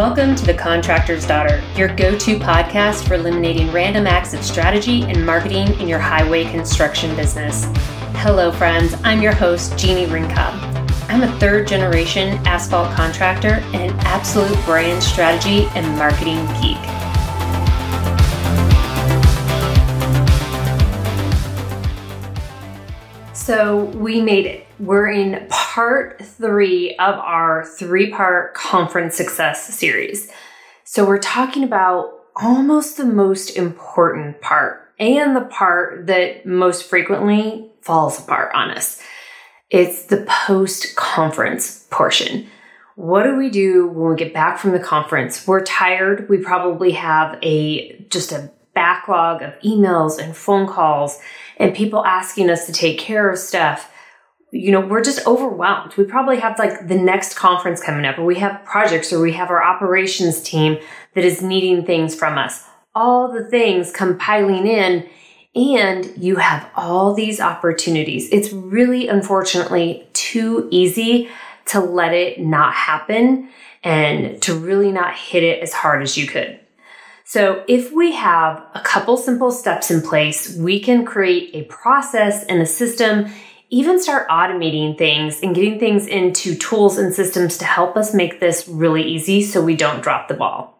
Welcome to The Contractor's Daughter, your go to podcast for eliminating random acts of strategy and marketing in your highway construction business. Hello, friends. I'm your host, Jeani Ringkob. I'm a third generation asphalt contractor and an absolute brand strategy and marketing geek. So, we made it. We're in part three of our three part conference success series. So, we're talking about almost the most important part and the part that most frequently falls apart on us. It's the post conference portion. What do we do when we get back from the conference? We're tired. We probably have a just a backlog of emails and phone calls and people asking us to take care of stuff you know, we're just overwhelmed. We probably have like the next conference coming up, or we have projects, or we have our operations team that is needing things from us. All the things come piling in, and you have all these opportunities. It's really, unfortunately, too easy to let it not happen and to really not hit it as hard as you could. So if we have a couple simple steps in place, we can create a process and a system even start automating things and getting things into tools and systems to help us make this really easy so we don't drop the ball.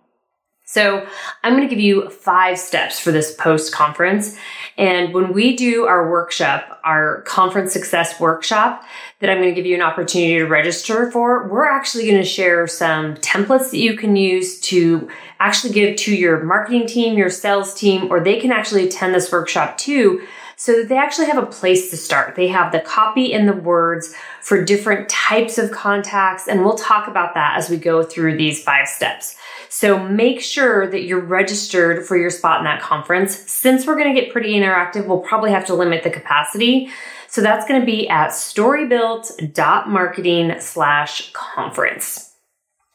So, I'm going to give you five steps for this post conference. And when we do our workshop, our conference success workshop, that I'm going to give you an opportunity to register for, we're actually going to share some templates that you can use to actually give to your marketing team, your sales team, or they can actually attend this workshop too so that they actually have a place to start. They have the copy and the words for different types of contacts, and we'll talk about that as we go through these five steps. So make sure that you're registered for your spot in that conference. Since we're going to get pretty interactive, we'll probably have to limit the capacity. So that's going to be at storybuilt.marketing slash conference.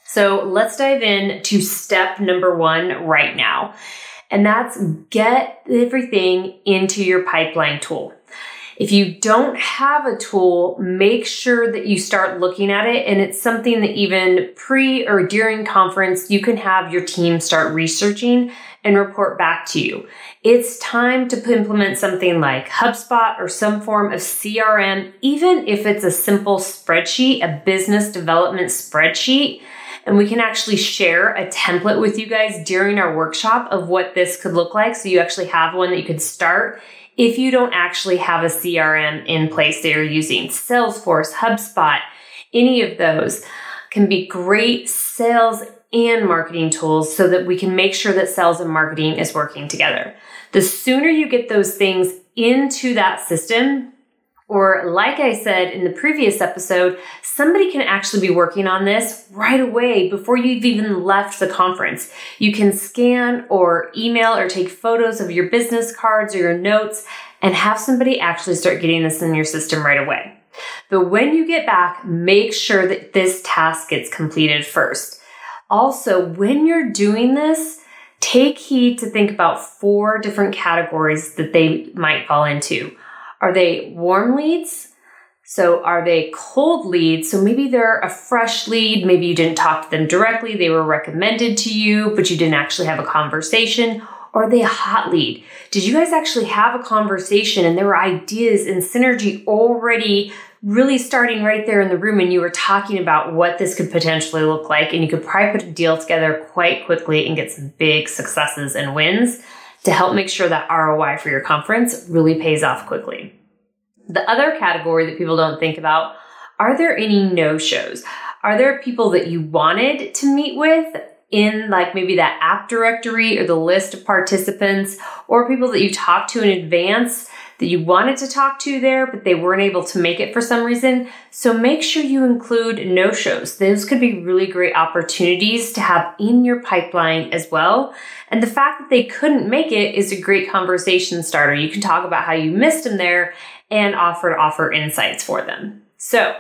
So let's dive in to step number one right now and that's get everything into your pipeline tool. If you don't have a tool, make sure that you start looking at it. And it's something that even pre or during conference, you can have your team start researching and report back to you. It's time to implement something like HubSpot or some form of CRM, even if it's a simple spreadsheet, a business development spreadsheet and we can actually share a template with you guys during our workshop of what this could look like. So you actually have one that you could start if you don't actually have a CRM in place that you're using. Salesforce, HubSpot, any of those can be great sales and marketing tools so that we can make sure that sales and marketing is working together. The sooner you get those things into that system, or, like I said in the previous episode, somebody can actually be working on this right away before you've even left the conference. You can scan or email or take photos of your business cards or your notes and have somebody actually start getting this in your system right away. But when you get back, make sure that this task gets completed first. Also, when you're doing this, take heed to think about four different categories that they might fall into. Are they warm leads? So are they cold leads? So maybe they're a fresh lead. Maybe you didn't talk to them directly. They were recommended to you, but you didn't actually have a conversation. Or are they a hot lead? Did you guys actually have a conversation and there were ideas and synergy already really starting right there in the room and you were talking about what this could potentially look like and you could probably put a deal together quite quickly and get some big successes and wins to help make sure that ROI for your conference really pays off quickly. The other category that people don't think about are there any no shows? Are there people that you wanted to meet with in like maybe that app directory or the list of participants or people that you talked to in advance that you wanted to talk to there, but they weren't able to make it for some reason. So make sure you include no shows. Those could be really great opportunities to have in your pipeline as well. And the fact that they couldn't make it is a great conversation starter. You can talk about how you missed them there and offer to offer insights for them. So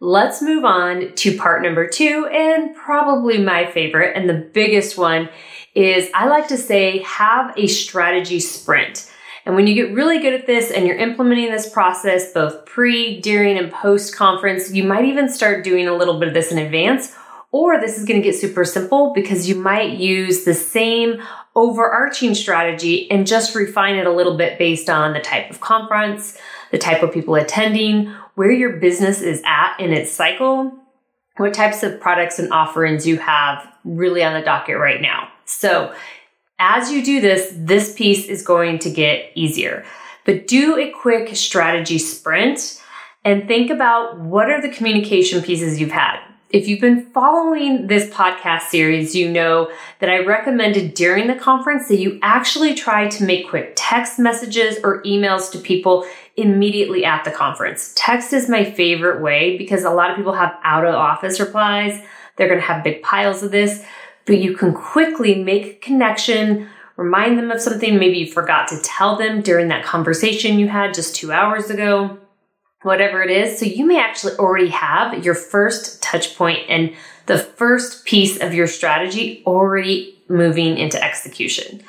let's move on to part number two and probably my favorite and the biggest one is I like to say have a strategy sprint. And when you get really good at this and you're implementing this process both pre, during, and post conference, you might even start doing a little bit of this in advance. Or this is going to get super simple because you might use the same overarching strategy and just refine it a little bit based on the type of conference, the type of people attending, where your business is at in its cycle, what types of products and offerings you have really on the docket right now. So as you do this, this piece is going to get easier. But do a quick strategy sprint and think about what are the communication pieces you've had. If you've been following this podcast series, you know that I recommended during the conference that you actually try to make quick text messages or emails to people immediately at the conference. Text is my favorite way because a lot of people have out of office replies. They're going to have big piles of this but you can quickly make a connection, remind them of something maybe you forgot to tell them during that conversation you had just two hours ago, whatever it is. So you may actually already have your first touch point and the first piece of your strategy already moving into execution.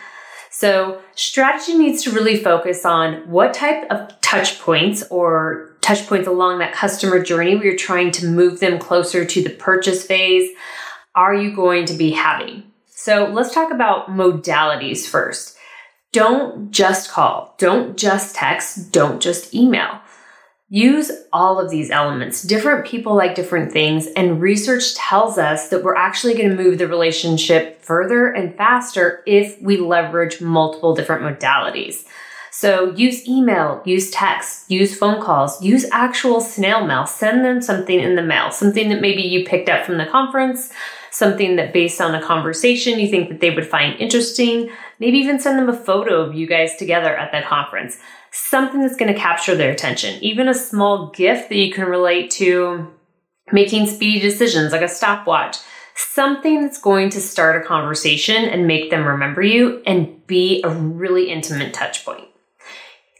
So strategy needs to really focus on what type of touch points or touch points along that customer journey where you're trying to move them closer to the purchase phase are you going to be having? So let's talk about modalities first. Don't just call, don't just text, don't just email. Use all of these elements. Different people like different things, and research tells us that we're actually going to move the relationship further and faster if we leverage multiple different modalities. So use email, use text, use phone calls, use actual snail mail. Send them something in the mail, something that maybe you picked up from the conference, something that based on the conversation you think that they would find interesting. Maybe even send them a photo of you guys together at that conference. Something that's going to capture their attention. Even a small gift that you can relate to making speedy decisions, like a stopwatch. Something that's going to start a conversation and make them remember you and be a really intimate touch point.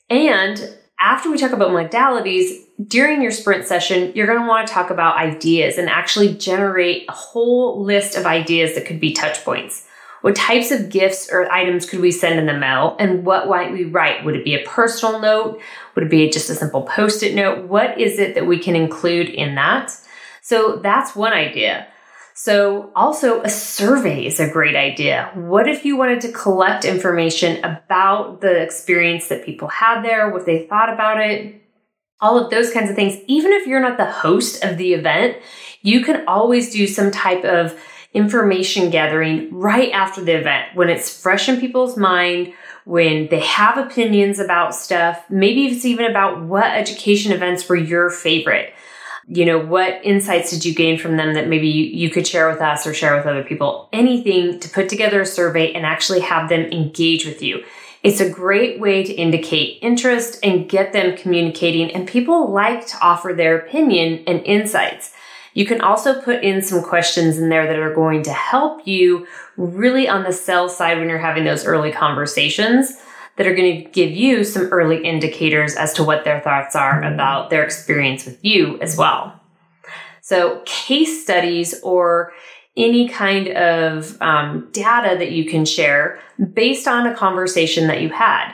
And after we talk about modalities, during your sprint session, you're going to want to talk about ideas and actually generate a whole list of ideas that could be touch points. What types of gifts or items could we send in the mail and what might we write? Would it be a personal note? Would it be just a simple post it note? What is it that we can include in that? So that's one idea. So, also, a survey is a great idea. What if you wanted to collect information about the experience that people had there, what they thought about it, all of those kinds of things? Even if you're not the host of the event, you can always do some type of information gathering right after the event when it's fresh in people's mind, when they have opinions about stuff. Maybe it's even about what education events were your favorite you know, what insights did you gain from them that maybe you, you could share with us or share with other people? Anything to put together a survey and actually have them engage with you. It's a great way to indicate interest and get them communicating and people like to offer their opinion and insights. You can also put in some questions in there that are going to help you really on the sell side when you're having those early conversations that are going to give you some early indicators as to what their thoughts are mm-hmm. about their experience with you as well. So, case studies or any kind of um, data that you can share based on a conversation that you had.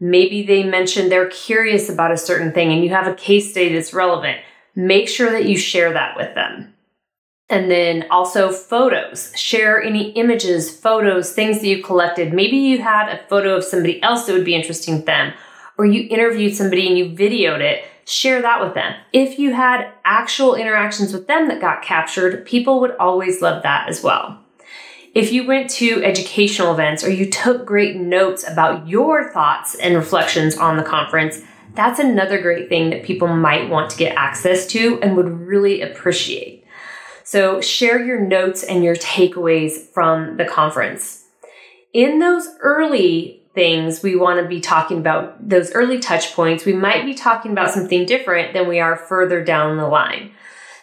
Maybe they mentioned they're curious about a certain thing and you have a case study that's relevant. Make sure that you share that with them. And then also photos. Share any images, photos, things that you collected. Maybe you had a photo of somebody else that would be interesting to them, or you interviewed somebody and you videoed it. Share that with them. If you had actual interactions with them that got captured, people would always love that as well. If you went to educational events or you took great notes about your thoughts and reflections on the conference, that's another great thing that people might want to get access to and would really appreciate. So share your notes and your takeaways from the conference. In those early things, we want to be talking about those early touch points. We might be talking about something different than we are further down the line.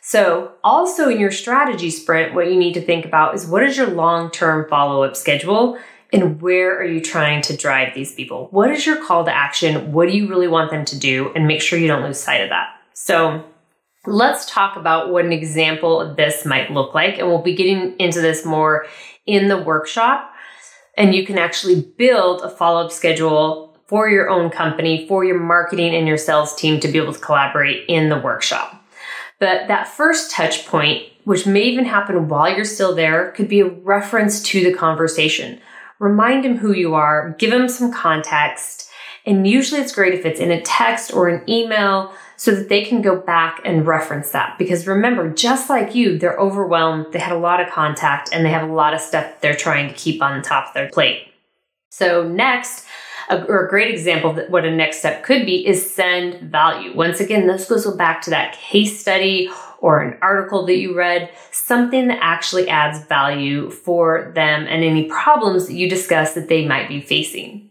So, also in your strategy sprint, what you need to think about is what is your long term follow up schedule and where are you trying to drive these people? What is your call to action? What do you really want them to do? And make sure you don't lose sight of that. So, Let's talk about what an example of this might look like. And we'll be getting into this more in the workshop. And you can actually build a follow up schedule for your own company, for your marketing and your sales team to be able to collaborate in the workshop. But that first touch point, which may even happen while you're still there, could be a reference to the conversation. Remind them who you are, give them some context, and usually it's great if it's in a text or an email so that they can go back and reference that. Because remember, just like you, they're overwhelmed, they had a lot of contact, and they have a lot of stuff they're trying to keep on top of their plate. So, next, a, or a great example of what a next step could be is send value. Once again, this goes back to that case study or an article that you read, something that actually adds value for them and any problems that you discuss that they might be facing.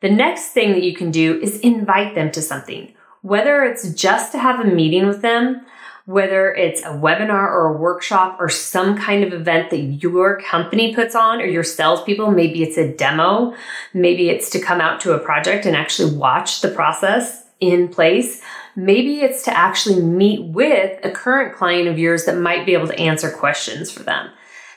The next thing that you can do is invite them to something whether it's just to have a meeting with them, whether it's a webinar or a workshop or some kind of event that your company puts on or your salespeople, maybe it's a demo, maybe it's to come out to a project and actually watch the process in place. Maybe it's to actually meet with a current client of yours that might be able to answer questions for them.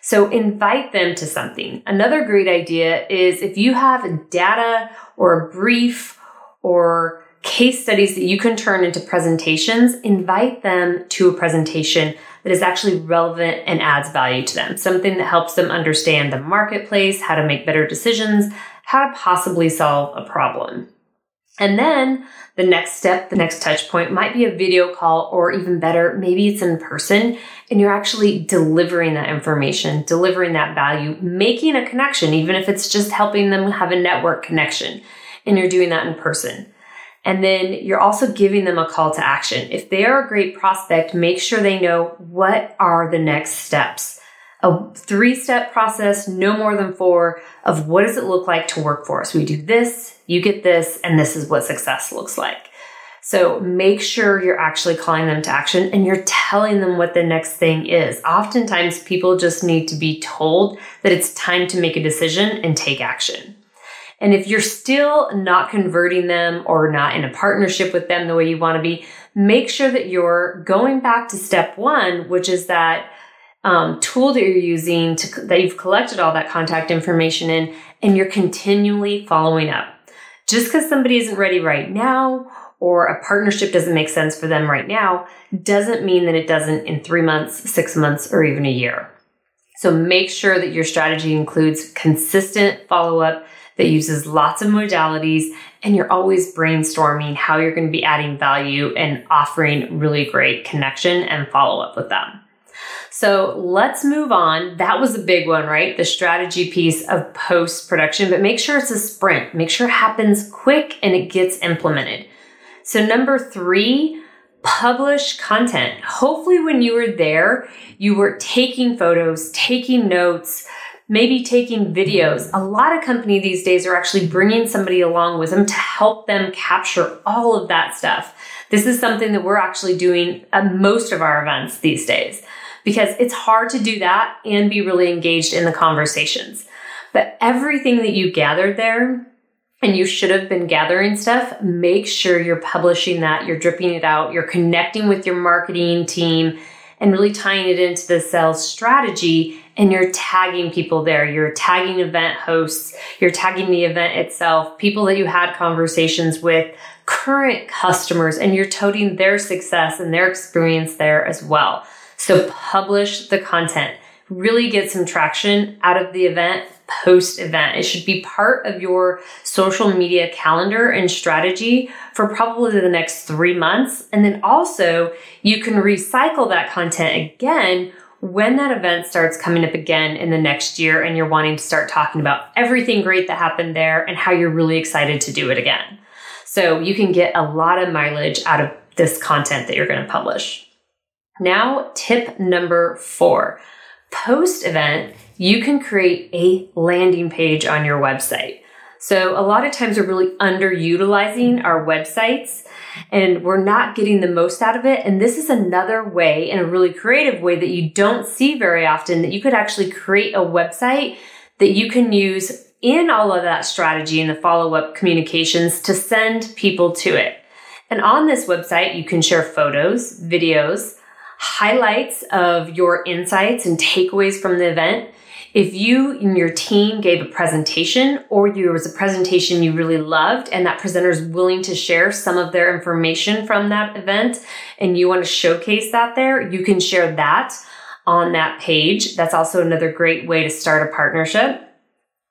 So invite them to something. Another great idea is if you have data or a brief or case studies that you can turn into presentations, invite them to a presentation that is actually relevant and adds value to them. Something that helps them understand the marketplace, how to make better decisions, how to possibly solve a problem. And then the next step, the next touch point might be a video call or even better, maybe it's in person and you're actually delivering that information, delivering that value, making a connection, even if it's just helping them have a network connection and you're doing that in person. And then you're also giving them a call to action. If they are a great prospect, make sure they know what are the next steps. A three step process, no more than four, of what does it look like to work for us? We do this, you get this, and this is what success looks like. So make sure you're actually calling them to action and you're telling them what the next thing is. Oftentimes people just need to be told that it's time to make a decision and take action. And if you're still not converting them or not in a partnership with them the way you want to be, make sure that you're going back to step one, which is that um, tool that you're using to, that you've collected all that contact information in, and you're continually following up. Just because somebody isn't ready right now or a partnership doesn't make sense for them right now doesn't mean that it doesn't in three months, six months, or even a year. So make sure that your strategy includes consistent follow up that uses lots of modalities and you're always brainstorming how you're going to be adding value and offering really great connection and follow up with them. So let's move on. That was a big one, right? The strategy piece of post production, but make sure it's a sprint. Make sure it happens quick and it gets implemented. So number three, publish content. Hopefully when you were there, you were taking photos, taking notes, maybe taking videos. A lot of company these days are actually bringing somebody along with them to help them capture all of that stuff. This is something that we're actually doing at most of our events these days because it's hard to do that and be really engaged in the conversations. But everything that you gathered there, and you should have been gathering stuff, make sure you're publishing that, you're dripping it out, you're connecting with your marketing team and really tying it into the sales strategy and you're tagging people there. You're tagging event hosts, you're tagging the event itself, people that you had conversations with, current customers, and you're toting their success and their experience there as well. So publish the content. Really get some traction out of the event post event. It should be part of your social media calendar and strategy for probably the next three months. And then also you can recycle that content again when that event starts coming up again in the next year and you're wanting to start talking about everything great that happened there and how you're really excited to do it again. So you can get a lot of mileage out of this content that you're going to publish. Now, tip number four post event, you can create a landing page on your website. So a lot of times we're really underutilizing our websites and we're not getting the most out of it. And this is another way and a really creative way that you don't see very often that you could actually create a website that you can use in all of that strategy and the follow up communications to send people to it. And on this website, you can share photos, videos, highlights of your insights and takeaways from the event. If you and your team gave a presentation or there was a presentation you really loved and that presenter is willing to share some of their information from that event and you want to showcase that there, you can share that on that page. That's also another great way to start a partnership.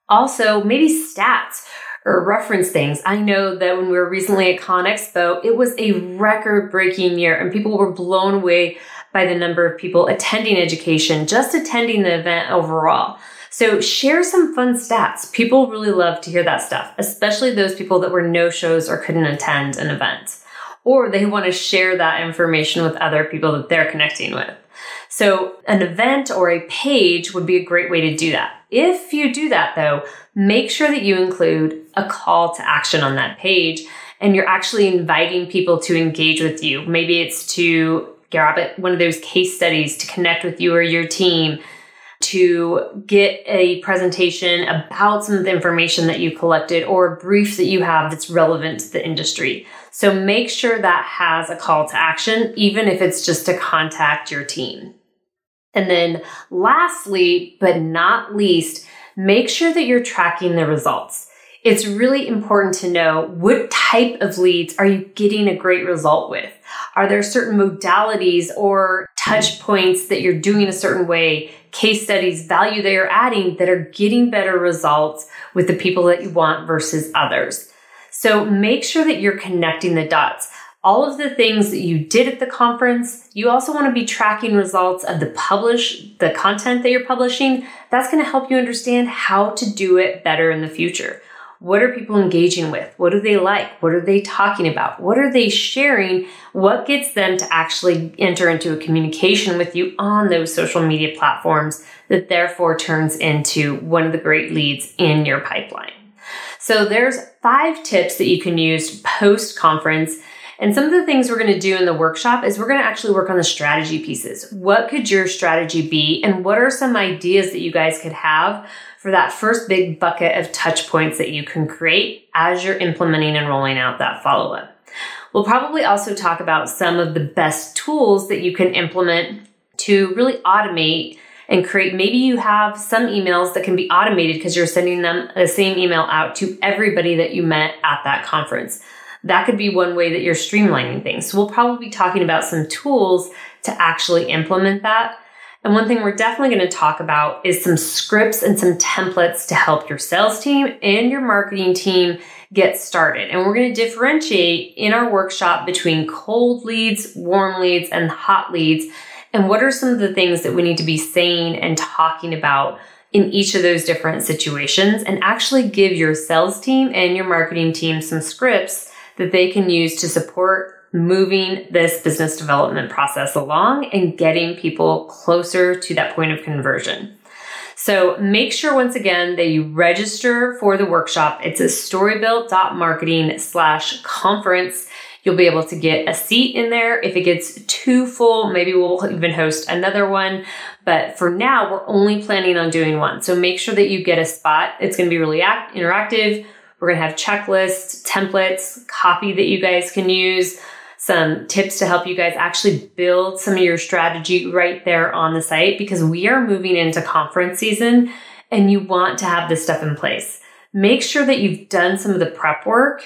Also, maybe stats or reference things. I know that when we were recently at ConExpo, it was a record breaking year and people were blown away by the number of people attending education, just attending the event overall. So share some fun stats. People really love to hear that stuff, especially those people that were no shows or couldn't attend an event. Or they want to share that information with other people that they're connecting with. So an event or a page would be a great way to do that. If you do that though, make sure that you include a call to action on that page and you're actually inviting people to engage with you. Maybe it's to grab it, one of those case studies to connect with you or your team, to get a presentation about some of the information that you collected or a brief that you have that's relevant to the industry. So make sure that has a call to action, even if it's just to contact your team. And then lastly, but not least, make sure that you're tracking the results. It's really important to know what type of leads are you getting a great result with? Are there certain modalities or touch points that you're doing a certain way, case studies, value that you're adding that are getting better results with the people that you want versus others? So make sure that you're connecting the dots all of the things that you did at the conference. You also want to be tracking results of the publish, the content that you're publishing. That's going to help you understand how to do it better in the future. What are people engaging with? What do they like? What are they talking about? What are they sharing? What gets them to actually enter into a communication with you on those social media platforms that therefore turns into one of the great leads in your pipeline? So there's five tips that you can use post conference and some of the things we're going to do in the workshop is we're going to actually work on the strategy pieces. What could your strategy be? And what are some ideas that you guys could have for that first big bucket of touch points that you can create as you're implementing and rolling out that follow up? We'll probably also talk about some of the best tools that you can implement to really automate and create. Maybe you have some emails that can be automated because you're sending them the same email out to everybody that you met at that conference that could be one way that you're streamlining things. So we'll probably be talking about some tools to actually implement that. And one thing we're definitely going to talk about is some scripts and some templates to help your sales team and your marketing team get started. And we're going to differentiate in our workshop between cold leads, warm leads, and hot leads. And what are some of the things that we need to be saying and talking about in each of those different situations and actually give your sales team and your marketing team some scripts that they can use to support moving this business development process along and getting people closer to that point of conversion. So make sure once again that you register for the workshop. It's a storybuilt.marketing slash conference. You'll be able to get a seat in there. If it gets too full, maybe we'll even host another one. But for now, we're only planning on doing one. So make sure that you get a spot. It's going to be really act- interactive we're going to have checklists, templates, copy that you guys can use, some tips to help you guys actually build some of your strategy right there on the site because we are moving into conference season and you want to have this stuff in place. Make sure that you've done some of the prep work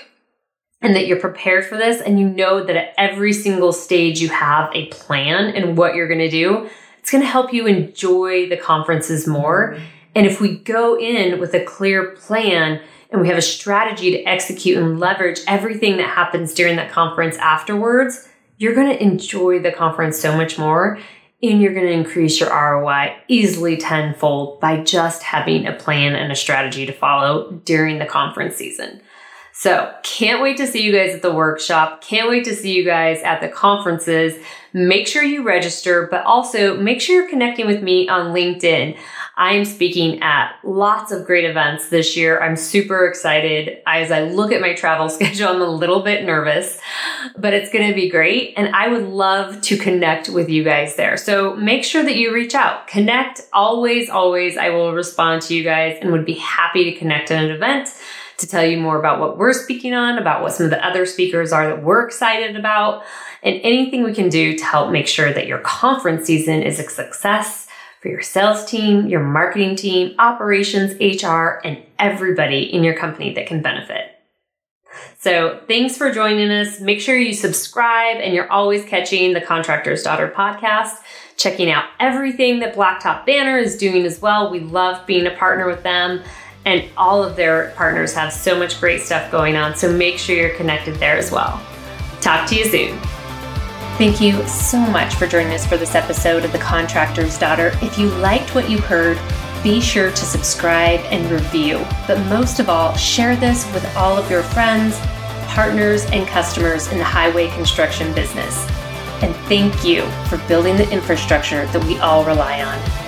and that you're prepared for this and you know that at every single stage you have a plan and what you're going to do. It's going to help you enjoy the conferences more. Mm-hmm. And if we go in with a clear plan, and we have a strategy to execute and leverage everything that happens during that conference afterwards, you're going to enjoy the conference so much more and you're going to increase your ROI easily tenfold by just having a plan and a strategy to follow during the conference season. So, can't wait to see you guys at the workshop. Can't wait to see you guys at the conferences. Make sure you register, but also make sure you're connecting with me on LinkedIn. I am speaking at lots of great events this year. I'm super excited. As I look at my travel schedule, I'm a little bit nervous, but it's going to be great. And I would love to connect with you guys there. So make sure that you reach out, connect always, always. I will respond to you guys and would be happy to connect at an event to tell you more about what we're speaking on, about what some of the other speakers are that we're excited about, and anything we can do to help make sure that your conference season is a success for your sales team, your marketing team, operations, HR, and everybody in your company that can benefit. So thanks for joining us. Make sure you subscribe and you're always catching the Contractor's Daughter podcast, checking out everything that Blacktop Banter is doing as well. We love being a partner with them and all of their partners have so much great stuff going on. So make sure you're connected there as well. Talk to you soon. Thank you so much for joining us for this episode of The Contractor's Daughter. If you liked what you heard, be sure to subscribe and review. But most of all, share this with all of your friends, partners, and customers in the highway construction business. And thank you for building the infrastructure that we all rely on.